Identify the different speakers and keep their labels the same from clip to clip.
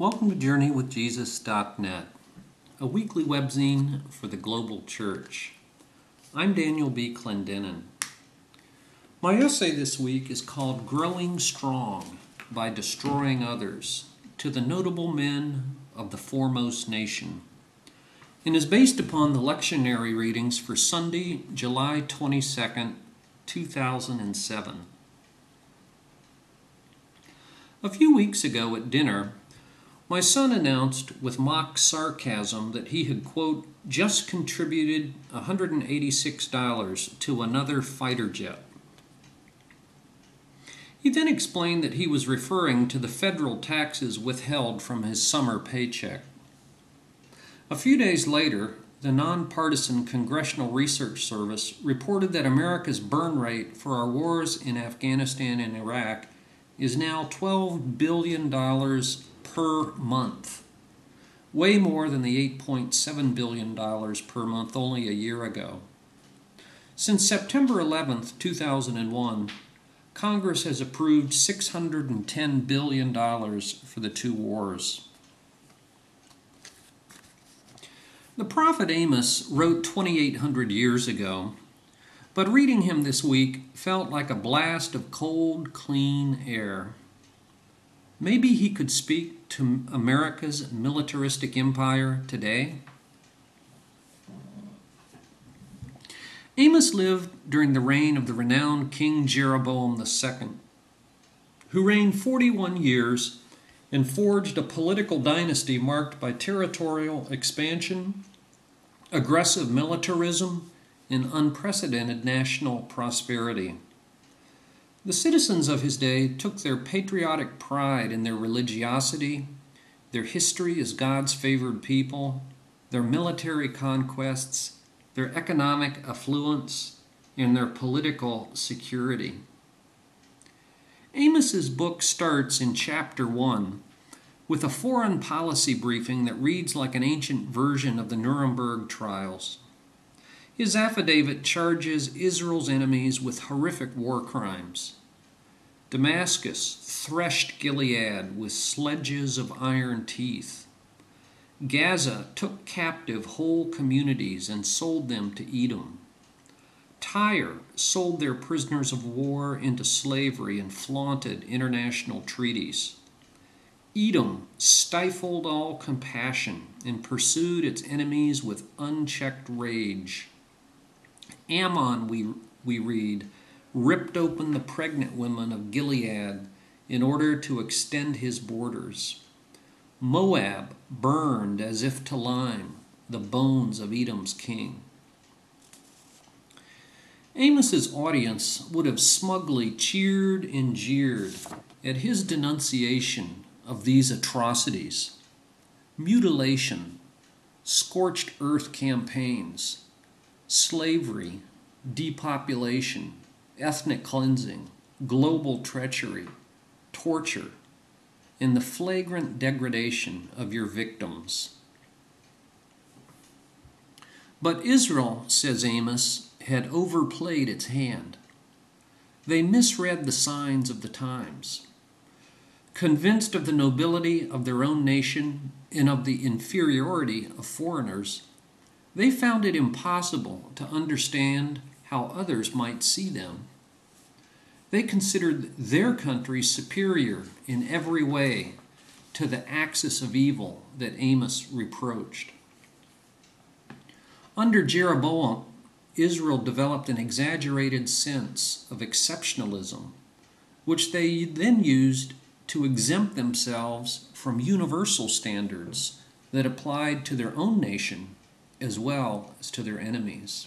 Speaker 1: Welcome to JourneyWithJesus.net, a weekly webzine for the global church. I'm Daniel B. Clendenin. My essay this week is called Growing Strong by Destroying Others to the Notable Men of the Foremost Nation and is based upon the lectionary readings for Sunday, July 22nd, 2007. A few weeks ago at dinner, my son announced with mock sarcasm that he had, quote, just contributed $186 to another fighter jet. He then explained that he was referring to the federal taxes withheld from his summer paycheck. A few days later, the nonpartisan Congressional Research Service reported that America's burn rate for our wars in Afghanistan and Iraq is now $12 billion per month, way more than the $8.7 billion per month only a year ago. Since September 11, 2001, Congress has approved $610 billion for the two wars. The prophet Amos wrote 2,800 years ago, but reading him this week felt like a blast of cold, clean air. Maybe he could speak to America's militaristic empire today. Amos lived during the reign of the renowned King Jeroboam II, who reigned 41 years and forged a political dynasty marked by territorial expansion, aggressive militarism, and unprecedented national prosperity. The citizens of his day took their patriotic pride in their religiosity, their history as God's favored people, their military conquests, their economic affluence, and their political security. Amos's book starts in chapter 1 with a foreign policy briefing that reads like an ancient version of the Nuremberg trials. His affidavit charges Israel's enemies with horrific war crimes. Damascus threshed Gilead with sledges of iron teeth. Gaza took captive whole communities and sold them to Edom. Tyre sold their prisoners of war into slavery and flaunted international treaties. Edom stifled all compassion and pursued its enemies with unchecked rage. Ammon, we, we read, ripped open the pregnant women of Gilead in order to extend his borders. Moab burned as if to lime the bones of Edom's king. Amos's audience would have smugly cheered and jeered at his denunciation of these atrocities mutilation, scorched earth campaigns, slavery, depopulation, ethnic cleansing, global treachery, torture, and the flagrant degradation of your victims. But Israel, says Amos, had overplayed its hand. They misread the signs of the times. Convinced of the nobility of their own nation and of the inferiority of foreigners, they found it impossible to understand how others might see them. They considered their country superior in every way to the axis of evil that Amos reproached. Under Jeroboam, Israel developed an exaggerated sense of exceptionalism, which they then used to exempt themselves from universal standards that applied to their own nation as well as to their enemies.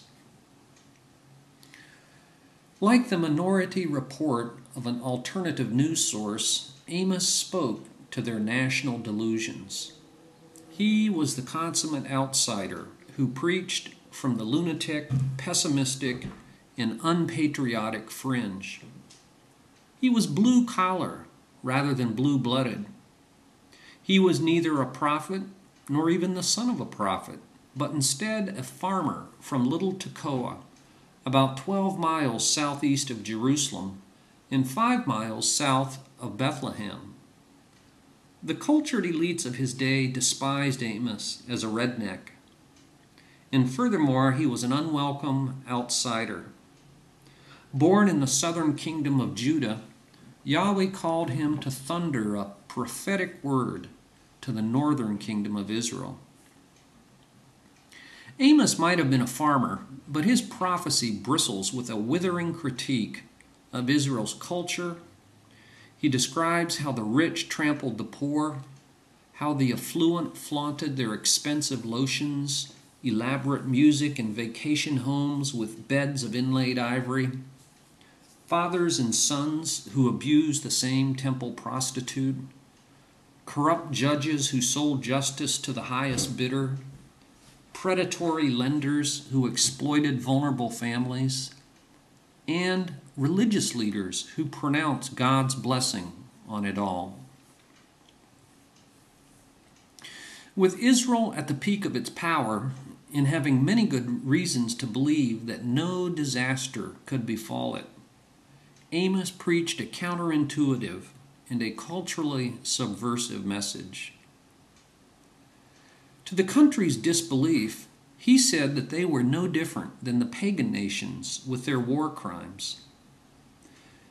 Speaker 1: Like the minority report of an alternative news source, Amos spoke to their national delusions. He was the consummate outsider who preached from the lunatic, pessimistic, and unpatriotic fringe. He was blue collar rather than blue blooded. He was neither a prophet nor even the son of a prophet, but instead a farmer from Little Tekoa about 12 miles southeast of Jerusalem and 5 miles south of Bethlehem. The cultured elites of his day despised Amos as a redneck. And furthermore, he was an unwelcome outsider. Born in the southern kingdom of Judah, Yahweh called him to thunder a prophetic word to the northern kingdom of Israel. Amos might have been a farmer, but his prophecy bristles with a withering critique of Israel's culture. He describes how the rich trampled the poor, how the affluent flaunted their expensive lotions, elaborate music, and vacation homes with beds of inlaid ivory, fathers and sons who abused the same temple prostitute, corrupt judges who sold justice to the highest bidder predatory lenders who exploited vulnerable families, and religious leaders who pronounce God's blessing on it all. With Israel at the peak of its power, and having many good reasons to believe that no disaster could befall it, Amos preached a counterintuitive and a culturally subversive message. To the country's disbelief, he said that they were no different than the pagan nations with their war crimes.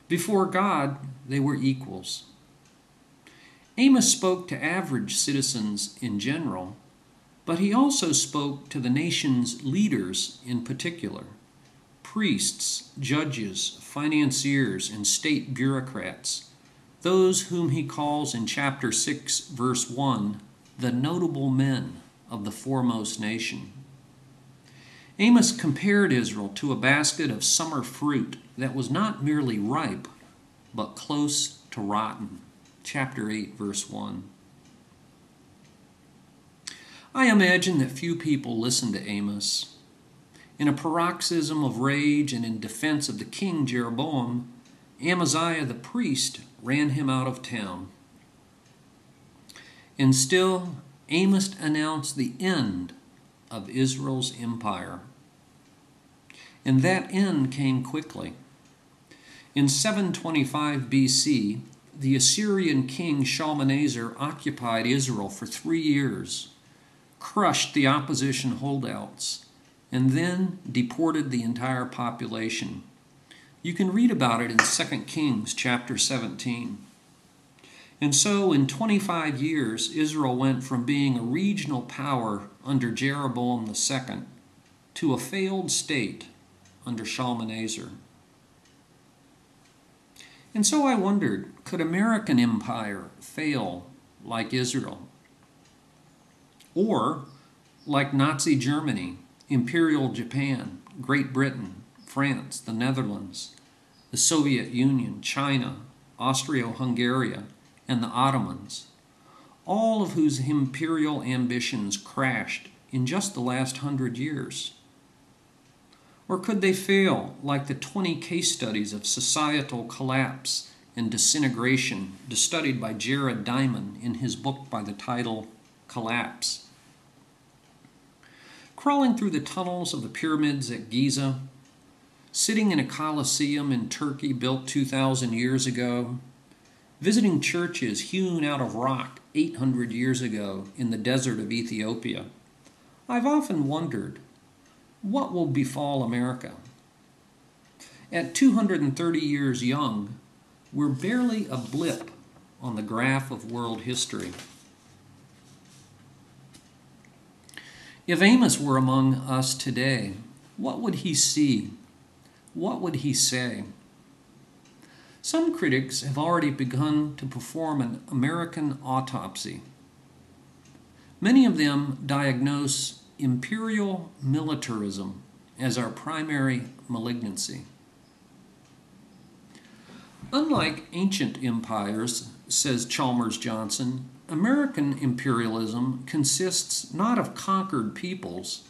Speaker 1: Before God, they were equals. Amos spoke to average citizens in general, but he also spoke to the nation's leaders in particular priests, judges, financiers, and state bureaucrats, those whom he calls in chapter 6, verse 1, the notable men of the foremost nation. Amos compared Israel to a basket of summer fruit that was not merely ripe, but close to rotten. Chapter 8, verse 1. I imagine that few people listened to Amos. In a paroxysm of rage and in defense of the king Jeroboam, Amaziah the priest ran him out of town. And still, Amos announced the end of Israel's empire. And that end came quickly. In 725 BC, the Assyrian king Shalmaneser occupied Israel for three years, crushed the opposition holdouts, and then deported the entire population. You can read about it in 2 Kings chapter 17. And so, in 25 years, Israel went from being a regional power under Jeroboam II to a failed state under Shalmaneser. And so I wondered could American empire fail like Israel? Or like Nazi Germany, Imperial Japan, Great Britain, France, the Netherlands, the Soviet Union, China, Austria Hungary, and the Ottomans, all of whose imperial ambitions crashed in just the last hundred years? Or could they fail like the 20 case studies of societal collapse and disintegration studied by Jared Diamond in his book by the title Collapse? Crawling through the tunnels of the pyramids at Giza, sitting in a coliseum in Turkey built 2,000 years ago, visiting churches hewn out of rock 800 years ago in the desert of Ethiopia, I've often wondered what will befall America? At 230 years young, we're barely a blip on the graph of world history. If Amos were among us today, what would he see? What would he say? Some critics have already begun to perform an American autopsy. Many of them diagnose imperial militarism as our primary malignancy. Unlike ancient empires, says Chalmers Johnson, American imperialism consists not of conquered peoples,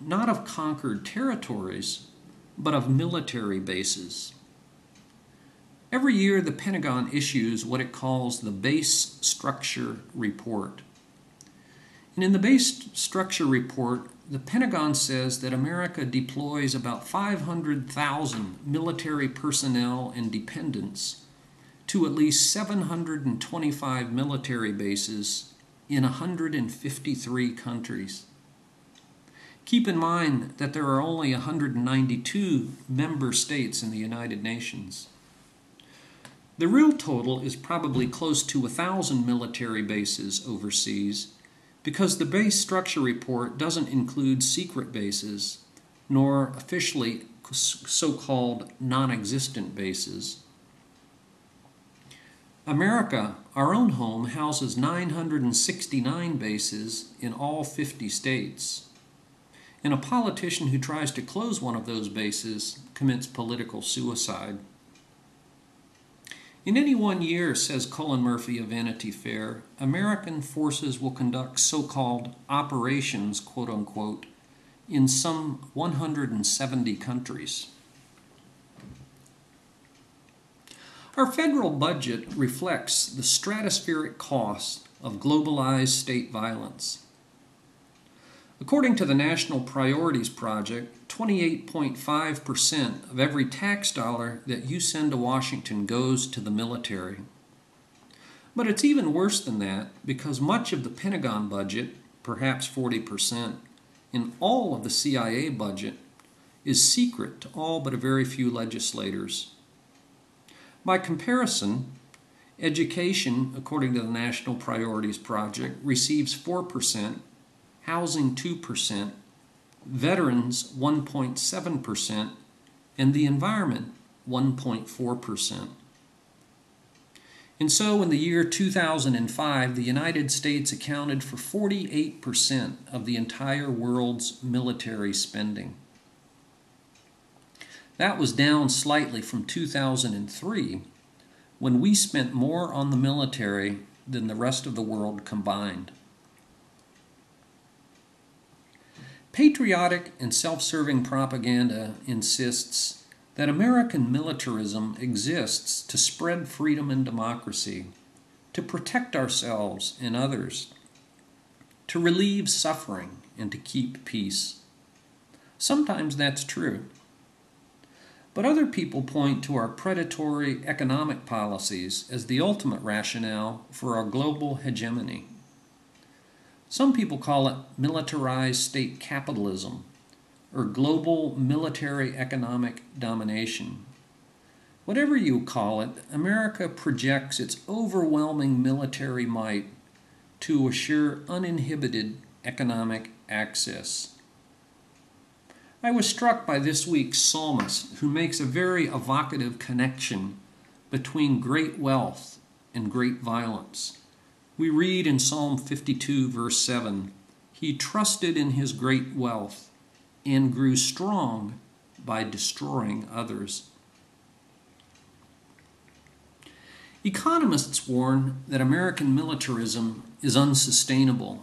Speaker 1: not of conquered territories, but of military bases. Every year, the Pentagon issues what it calls the Base Structure Report. And in the Base Structure Report, the Pentagon says that America deploys about 500,000 military personnel and dependents to at least 725 military bases in 153 countries. Keep in mind that there are only 192 member states in the United Nations. The real total is probably close to 1,000 military bases overseas because the base structure report doesn't include secret bases nor officially so called non existent bases. America, our own home, houses 969 bases in all 50 states. And a politician who tries to close one of those bases commits political suicide. In any one year, says Cullen Murphy of Vanity Fair, American forces will conduct so called operations, quote unquote, in some 170 countries. Our federal budget reflects the stratospheric cost of globalized state violence. According to the National Priorities Project, 28.5% of every tax dollar that you send to Washington goes to the military. But it's even worse than that because much of the Pentagon budget, perhaps 40%, in all of the CIA budget is secret to all but a very few legislators. By comparison, education, according to the National Priorities Project, receives 4%, housing 2%, veterans 1.7%, and the environment 1.4%. And so in the year 2005, the United States accounted for 48% of the entire world's military spending. That was down slightly from 2003, when we spent more on the military than the rest of the world combined. Patriotic and self serving propaganda insists that American militarism exists to spread freedom and democracy, to protect ourselves and others, to relieve suffering, and to keep peace. Sometimes that's true. But other people point to our predatory economic policies as the ultimate rationale for our global hegemony. Some people call it militarized state capitalism or global military economic domination. Whatever you call it, America projects its overwhelming military might to assure uninhibited economic access. I was struck by this week's psalmist, who makes a very evocative connection between great wealth and great violence. We read in Psalm 52, verse 7 He trusted in his great wealth and grew strong by destroying others. Economists warn that American militarism is unsustainable.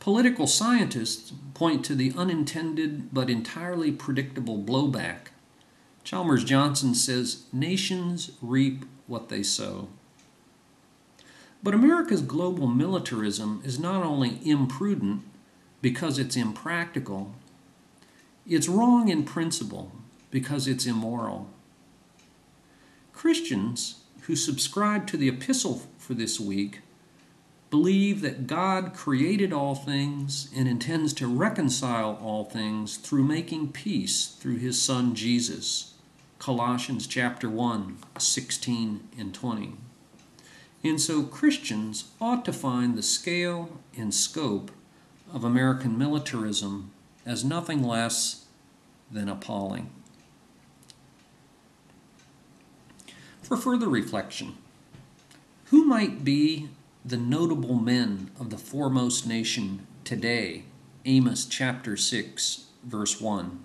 Speaker 1: Political scientists point to the unintended but entirely predictable blowback. Chalmers Johnson says nations reap what they sow. But America's global militarism is not only imprudent, because it's impractical. It's wrong in principle because it's immoral. Christians who subscribe to the epistle for this week believe that God created all things and intends to reconcile all things through making peace through his son Jesus. Colossians chapter 1, 16 and 20. And so Christians ought to find the scale and scope of American militarism as nothing less than appalling. For further reflection, who might be the notable men of the foremost nation today? Amos chapter 6, verse 1.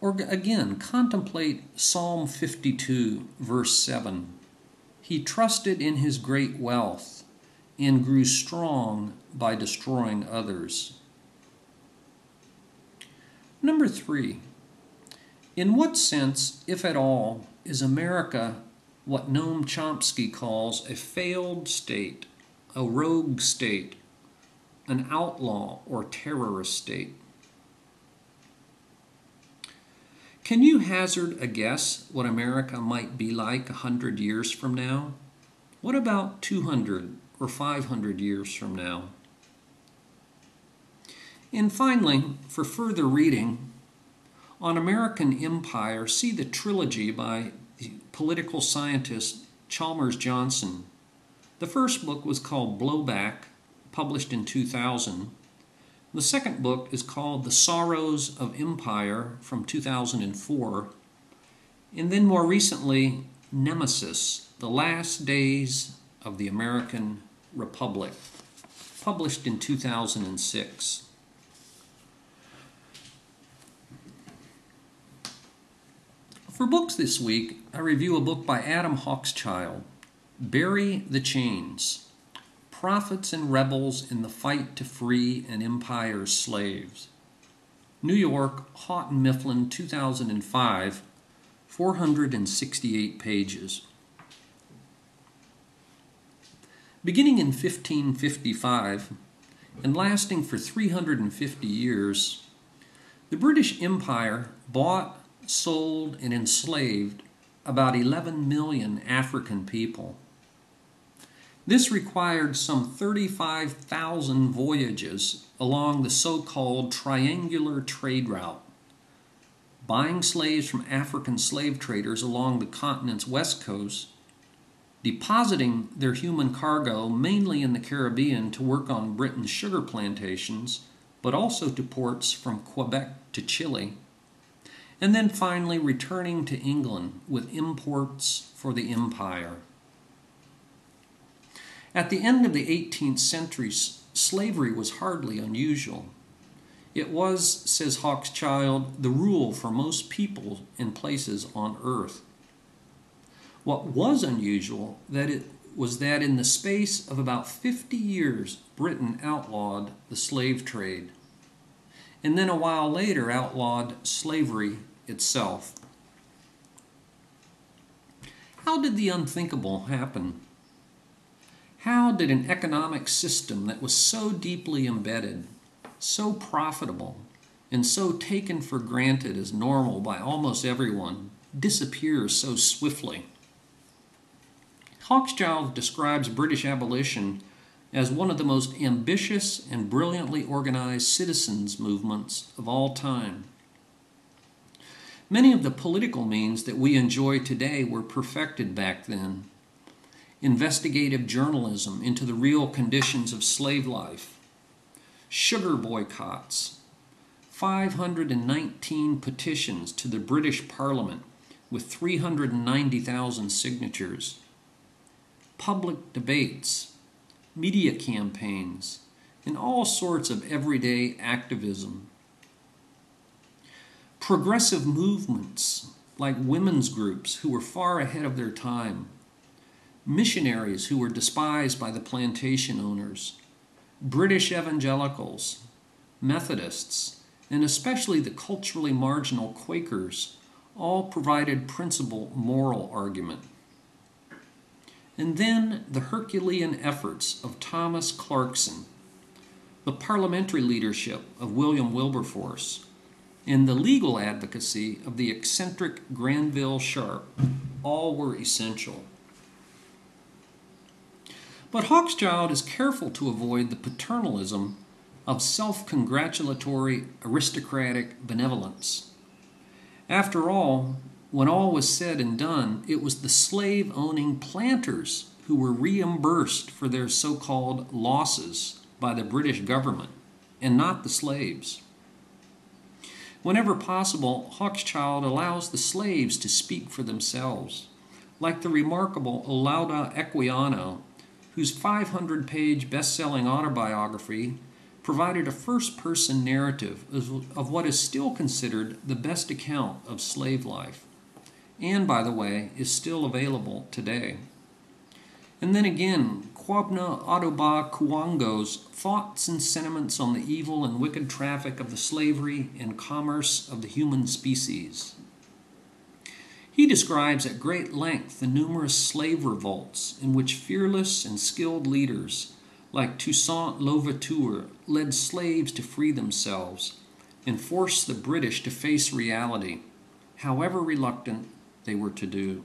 Speaker 1: Or again, contemplate Psalm 52, verse 7. He trusted in his great wealth and grew strong by destroying others. Number three, in what sense, if at all, is America what Noam Chomsky calls a failed state, a rogue state, an outlaw or terrorist state? Can you hazard a guess what America might be like a hundred years from now? What about 200 or 500 years from now? And finally, for further reading, on American Empire, see the trilogy by the political scientist Chalmers Johnson. The first book was called Blowback, published in 2000. The second book is called The Sorrows of Empire from 2004. And then more recently, Nemesis, The Last Days of the American Republic, published in 2006. For books this week, I review a book by Adam Hochschild, Bury the Chains Prophets and Rebels in the Fight to Free an Empire's Slaves. New York, Houghton Mifflin, 2005, 468 pages. Beginning in 1555 and lasting for 350 years, the British Empire bought sold, and enslaved about 11 million African people. This required some 35,000 voyages along the so called triangular trade route, buying slaves from African slave traders along the continent's west coast, depositing their human cargo mainly in the Caribbean to work on Britain's sugar plantations, but also to ports from Quebec to Chile and then finally returning to England with imports for the empire. At the end of the 18th century, slavery was hardly unusual. It was, says Hochschild, the rule for most people in places on earth. What was unusual that it was that in the space of about 50 years Britain outlawed the slave trade and then a while later outlawed slavery itself. How did the unthinkable happen? How did an economic system that was so deeply embedded, so profitable, and so taken for granted as normal by almost everyone disappear so swiftly? Hochschild describes British abolition as one of the most ambitious and brilliantly organized citizens' movements of all time. Many of the political means that we enjoy today were perfected back then. Investigative journalism into the real conditions of slave life, sugar boycotts, 519 petitions to the British Parliament with 390,000 signatures, public debates, media campaigns, and all sorts of everyday activism. Progressive movements like women's groups who were far ahead of their time, missionaries who were despised by the plantation owners, British evangelicals, Methodists, and especially the culturally marginal Quakers all provided principal moral argument. And then the Herculean efforts of Thomas Clarkson, the parliamentary leadership of William Wilberforce, and the legal advocacy of the eccentric Granville Sharp all were essential. But Hochschild is careful to avoid the paternalism of self congratulatory aristocratic benevolence. After all, when all was said and done, it was the slave owning planters who were reimbursed for their so called losses by the British government, and not the slaves. Whenever possible, Hochschild allows the slaves to speak for themselves, like the remarkable Olaudah Equiano, whose 500 page best selling autobiography provided a first person narrative of what is still considered the best account of slave life, and, by the way, is still available today. And then again, Quobna Ottobah Cugoano's thoughts and sentiments on the evil and wicked traffic of the slavery and commerce of the human species. He describes at great length the numerous slave revolts in which fearless and skilled leaders like Toussaint Louverture led slaves to free themselves and forced the British to face reality, however reluctant they were to do.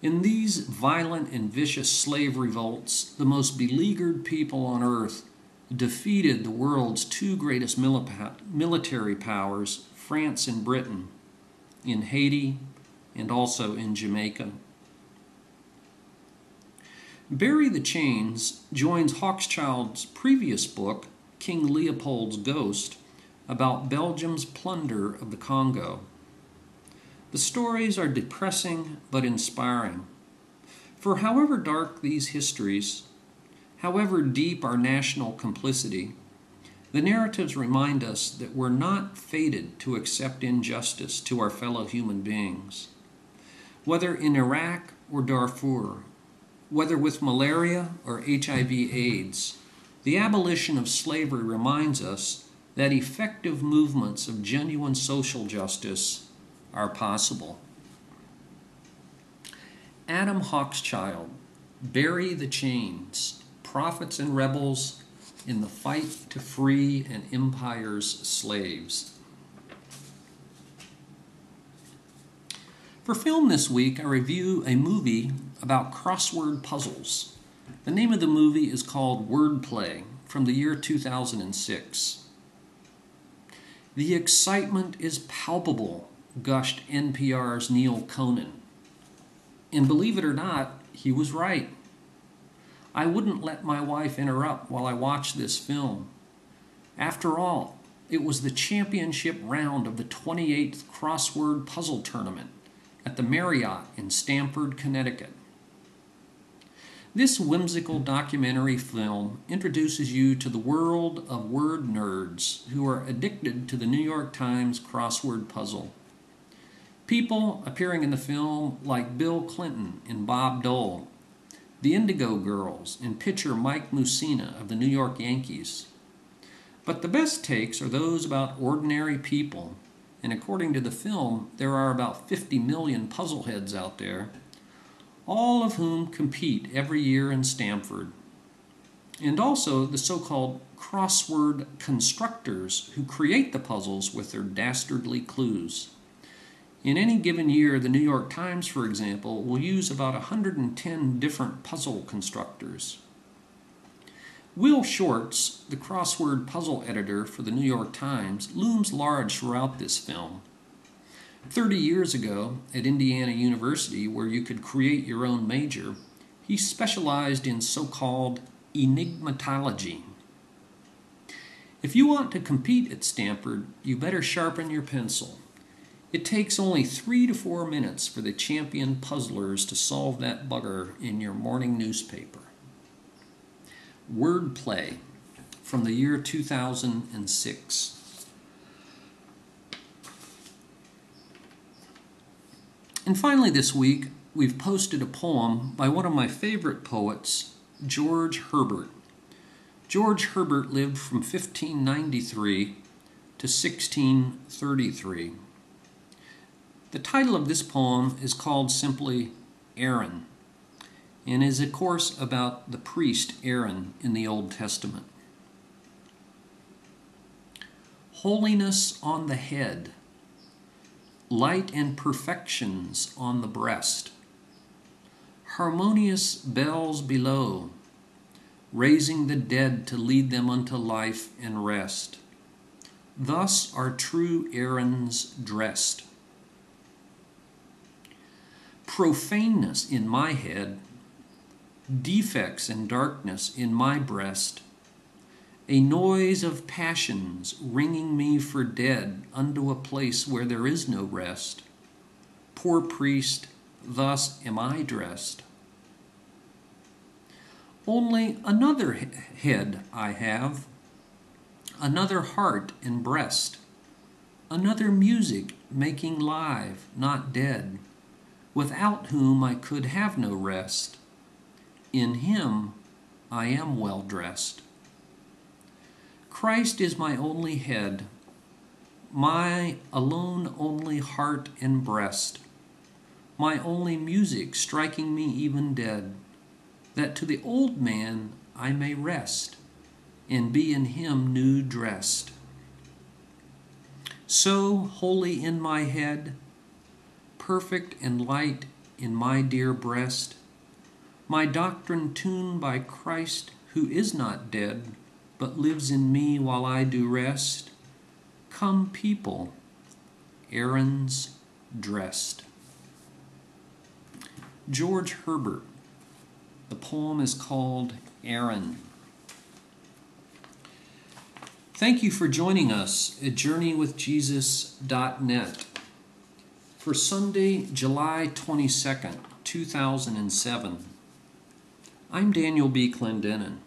Speaker 1: In these violent and vicious slave revolts, the most beleaguered people on earth defeated the world's two greatest military powers, France and Britain, in Haiti and also in Jamaica. Bury the Chains joins Hochschild's previous book, King Leopold's Ghost, about Belgium's plunder of the Congo. The stories are depressing but inspiring. For however dark these histories, however deep our national complicity, the narratives remind us that we're not fated to accept injustice to our fellow human beings. Whether in Iraq or Darfur, whether with malaria or HIV/AIDS, the abolition of slavery reminds us that effective movements of genuine social justice are possible. Adam Hochschild, Bury the Chains, Prophets and Rebels in the Fight to Free an Empire's Slaves. For film this week, I review a movie about crossword puzzles. The name of the movie is called Wordplay from the year 2006. The excitement is palpable gushed NPR's Neil Conan. And believe it or not, he was right. I wouldn't let my wife interrupt while I watched this film. After all, it was the championship round of the 28th Crossword Puzzle Tournament at the Marriott in Stamford, Connecticut. This whimsical documentary film introduces you to the world of word nerds who are addicted to the New York Times crossword puzzle. People appearing in the film like Bill Clinton and Bob Dole, the Indigo Girls, and pitcher Mike Mussina of the New York Yankees. But the best takes are those about ordinary people, and according to the film, there are about 50 million puzzle heads out there, all of whom compete every year in Stamford. And also the so called crossword constructors who create the puzzles with their dastardly clues. In any given year, the New York Times, for example, will use about 110 different puzzle constructors. Will Shortz, the crossword puzzle editor for the New York Times, looms large throughout this film. Thirty years ago, at Indiana University, where you could create your own major, he specialized in so called enigmatology. If you want to compete at Stamford, you better sharpen your pencil. It takes only three to four minutes for the champion puzzlers to solve that bugger in your morning newspaper. Wordplay from the year 2006. And finally, this week, we've posted a poem by one of my favorite poets, George Herbert. George Herbert lived from 1593 to 1633. The title of this poem is called simply Aaron and is, of course, about the priest Aaron in the Old Testament. Holiness on the head, light and perfections on the breast, harmonious bells below, raising the dead to lead them unto life and rest. Thus are true Aarons dressed profaneness in my head, defects and darkness in my breast, a noise of passions ringing me for dead unto a place where there is no rest. Poor priest, thus am I dressed. Only another head I have, another heart and breast, another music making live, not dead without whom I could have no rest. In him I am well dressed. Christ is my only head, my alone only heart and breast, my only music striking me even dead, that to the old man I may rest and be in him new dressed. so holy in my head, perfect and light in my dear breast, my doctrine tuned by Christ who is not dead, but lives in me while I do rest. Come, people, Aaron's dressed. George Herbert. The poem is called Aaron. Thank you for joining us at JourneyWithJesus.net for Sunday, July 22nd, 2007. I'm Daniel B. Clendenin.